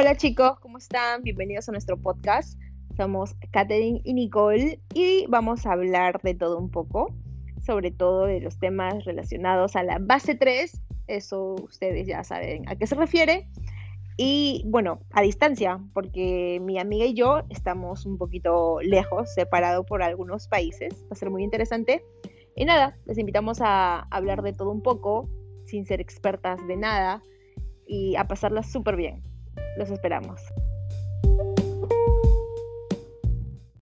Hola chicos, ¿cómo están? Bienvenidos a nuestro podcast. Somos Katherine y Nicole y vamos a hablar de todo un poco, sobre todo de los temas relacionados a la base 3. Eso ustedes ya saben a qué se refiere. Y bueno, a distancia, porque mi amiga y yo estamos un poquito lejos, separados por algunos países. Va a ser muy interesante. Y nada, les invitamos a hablar de todo un poco, sin ser expertas de nada, y a pasarla súper bien. Los esperamos.